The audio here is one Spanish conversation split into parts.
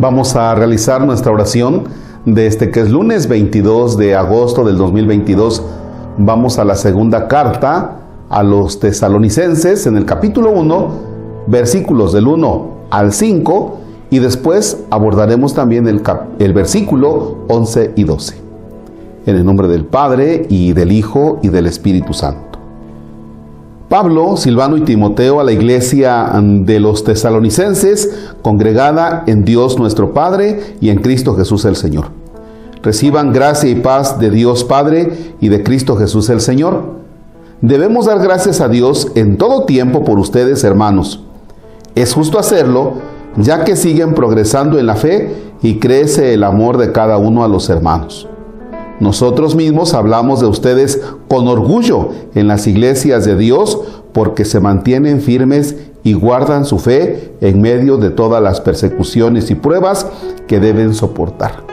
Vamos a realizar nuestra oración de este que es lunes 22 de agosto del 2022. Vamos a la segunda carta a los tesalonicenses en el capítulo 1, versículos del 1 al 5 y después abordaremos también el, el versículo 11 y 12. En el nombre del Padre y del Hijo y del Espíritu Santo. Pablo, Silvano y Timoteo a la iglesia de los tesalonicenses, congregada en Dios nuestro Padre y en Cristo Jesús el Señor. Reciban gracia y paz de Dios Padre y de Cristo Jesús el Señor. Debemos dar gracias a Dios en todo tiempo por ustedes, hermanos. Es justo hacerlo, ya que siguen progresando en la fe y crece el amor de cada uno a los hermanos. Nosotros mismos hablamos de ustedes con orgullo en las iglesias de Dios porque se mantienen firmes y guardan su fe en medio de todas las persecuciones y pruebas que deben soportar.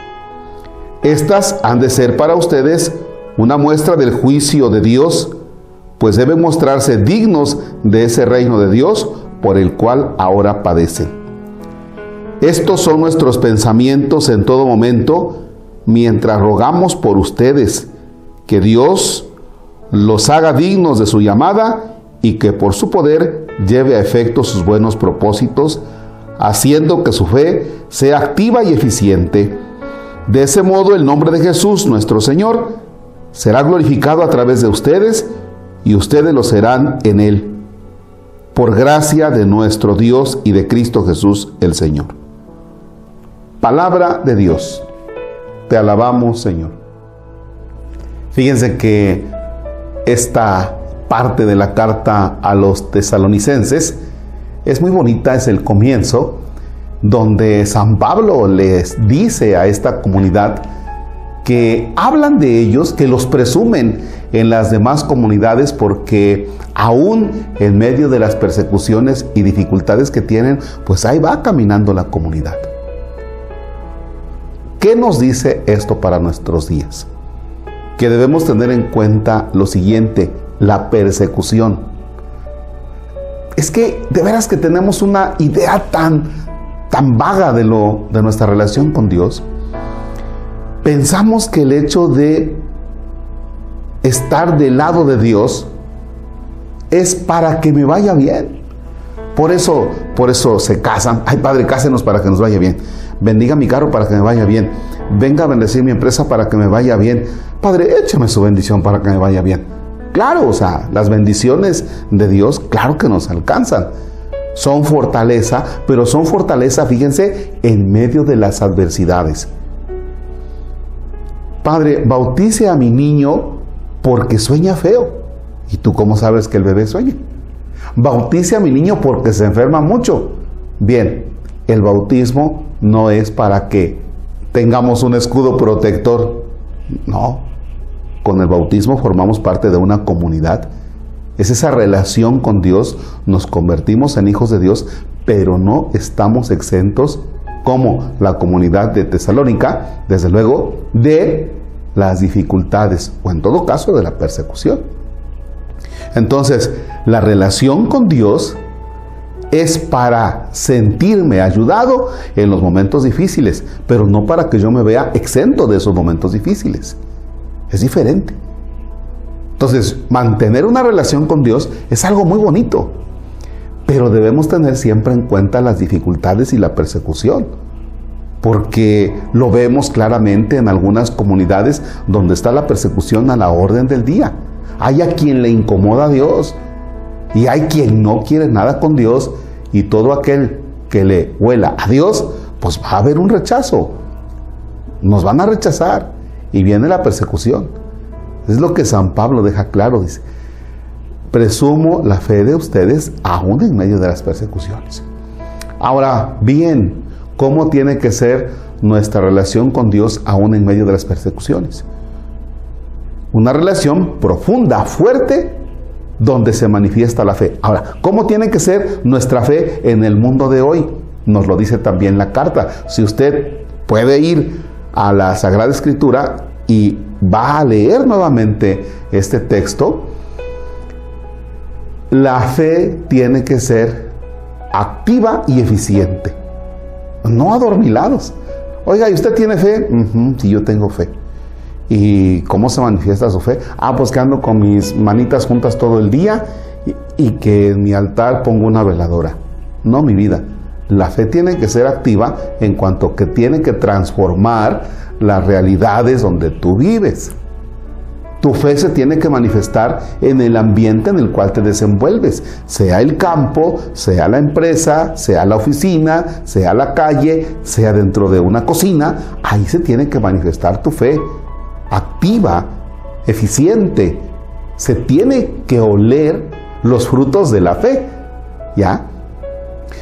Estas han de ser para ustedes una muestra del juicio de Dios, pues deben mostrarse dignos de ese reino de Dios por el cual ahora padecen. Estos son nuestros pensamientos en todo momento, mientras rogamos por ustedes, que Dios los haga dignos de su llamada y que por su poder lleve a efecto sus buenos propósitos, haciendo que su fe sea activa y eficiente. De ese modo el nombre de Jesús, nuestro Señor, será glorificado a través de ustedes y ustedes lo serán en Él, por gracia de nuestro Dios y de Cristo Jesús el Señor. Palabra de Dios. Te alabamos, Señor. Fíjense que esta parte de la carta a los tesalonicenses es muy bonita, es el comienzo, donde San Pablo les dice a esta comunidad que hablan de ellos, que los presumen en las demás comunidades porque aún en medio de las persecuciones y dificultades que tienen, pues ahí va caminando la comunidad. ¿Qué nos dice esto para nuestros días? Que debemos tener en cuenta lo siguiente, la persecución. Es que de veras que tenemos una idea tan, tan vaga de, lo, de nuestra relación con Dios. Pensamos que el hecho de estar del lado de Dios es para que me vaya bien. Por eso, por eso se casan. Ay, padre, cásenos para que nos vaya bien bendiga mi carro para que me vaya bien, venga a bendecir mi empresa para que me vaya bien. Padre, échame su bendición para que me vaya bien. Claro, o sea, las bendiciones de Dios, claro que nos alcanzan. Son fortaleza, pero son fortaleza, fíjense, en medio de las adversidades. Padre, bautice a mi niño porque sueña feo. ¿Y tú cómo sabes que el bebé sueña? Bautice a mi niño porque se enferma mucho. Bien, el bautismo no es para que tengamos un escudo protector. No, con el bautismo formamos parte de una comunidad. Es esa relación con Dios, nos convertimos en hijos de Dios, pero no estamos exentos como la comunidad de Tesalónica, desde luego, de las dificultades o en todo caso de la persecución. Entonces, la relación con Dios es para sentirme ayudado en los momentos difíciles, pero no para que yo me vea exento de esos momentos difíciles. Es diferente. Entonces, mantener una relación con Dios es algo muy bonito, pero debemos tener siempre en cuenta las dificultades y la persecución, porque lo vemos claramente en algunas comunidades donde está la persecución a la orden del día. Hay a quien le incomoda a Dios, y hay quien no quiere nada con Dios y todo aquel que le huela a Dios, pues va a haber un rechazo. Nos van a rechazar y viene la persecución. Es lo que San Pablo deja claro, dice, presumo la fe de ustedes aún en medio de las persecuciones. Ahora, bien, ¿cómo tiene que ser nuestra relación con Dios aún en medio de las persecuciones? Una relación profunda, fuerte donde se manifiesta la fe. Ahora, ¿cómo tiene que ser nuestra fe en el mundo de hoy? Nos lo dice también la carta. Si usted puede ir a la Sagrada Escritura y va a leer nuevamente este texto, la fe tiene que ser activa y eficiente. no adormilados. Oiga, ¿y usted tiene fe? sí, yo tengo fe. ¿Y cómo se manifiesta su fe? Ah, pues que ando con mis manitas juntas todo el día y, y que en mi altar pongo una veladora. No, mi vida. La fe tiene que ser activa en cuanto que tiene que transformar las realidades donde tú vives. Tu fe se tiene que manifestar en el ambiente en el cual te desenvuelves, sea el campo, sea la empresa, sea la oficina, sea la calle, sea dentro de una cocina, ahí se tiene que manifestar tu fe activa, eficiente. Se tiene que oler los frutos de la fe, ¿ya?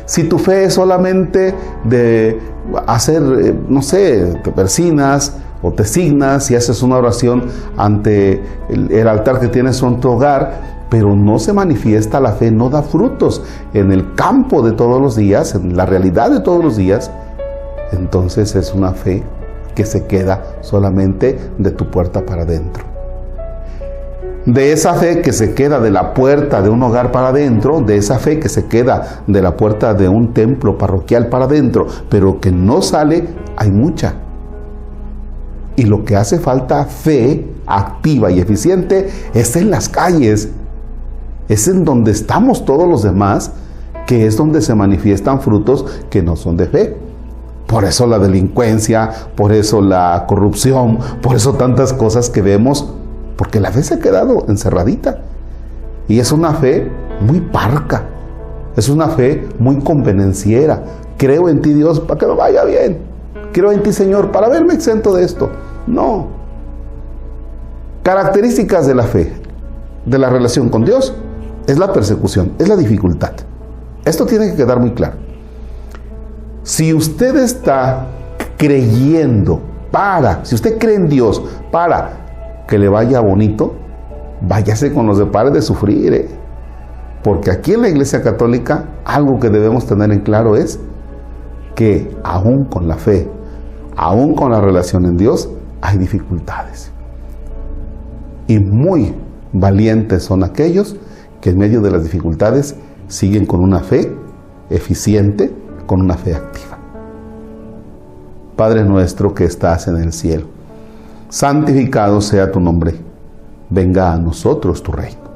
Si tu fe es solamente de hacer, eh, no sé, te persinas o te signas y haces una oración ante el, altar que tienes en tu hogar, pero no se manifiesta la fe, no da frutos en el campo de todos los días, en la realidad de todos los días, entonces es una fe que se queda solamente de tu puerta para adentro. De esa fe que se queda de la puerta de un hogar para adentro, de esa fe que se queda de la puerta de un templo parroquial para adentro, pero que no sale, hay mucha. Y lo que hace falta fe activa y eficiente es en las calles, es en donde estamos todos los demás, que es donde se manifiestan frutos que no son de fe. Por eso la delincuencia, por eso la corrupción, por eso tantas cosas que vemos porque la fe se ha quedado encerradita. Y es una fe muy parca, es una fe muy convenenciera. Creo en ti, Dios, para que me vaya bien. Creo en ti, Señor, para verme exento de esto. No. Características de la fe, de la relación con Dios, es la persecución, es la dificultad. Esto tiene que quedar muy claro. Si usted está creyendo para, si usted cree en Dios para que le vaya bonito, váyase con los de pares de sufrir. ¿eh? Porque aquí en la Iglesia Católica algo que debemos tener en claro es que aún con la fe, aún con la relación en Dios, hay dificultades. Y muy valientes son aquellos que en medio de las dificultades siguen con una fe eficiente, con una fe activa. Padre nuestro que estás en el cielo santificado sea tu nombre, venga a nosotros tu reino.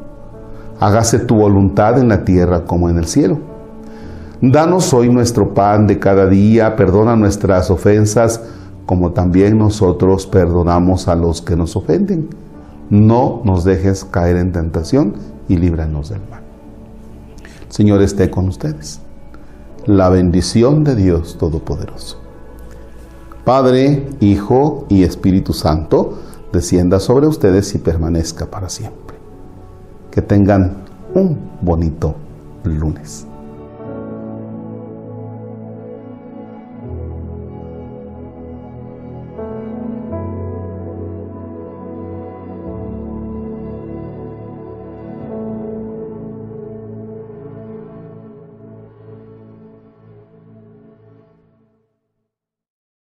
Hágase tu voluntad en la tierra como en el cielo. Danos hoy nuestro pan de cada día, perdona nuestras ofensas como también nosotros perdonamos a los que nos ofenden. No nos dejes caer en tentación y líbranos del mal. Señor esté con ustedes. La bendición de Dios Todopoderoso. Padre, Hijo y Espíritu Santo, descienda sobre ustedes y permanezca para siempre. Que tengan un bonito lunes.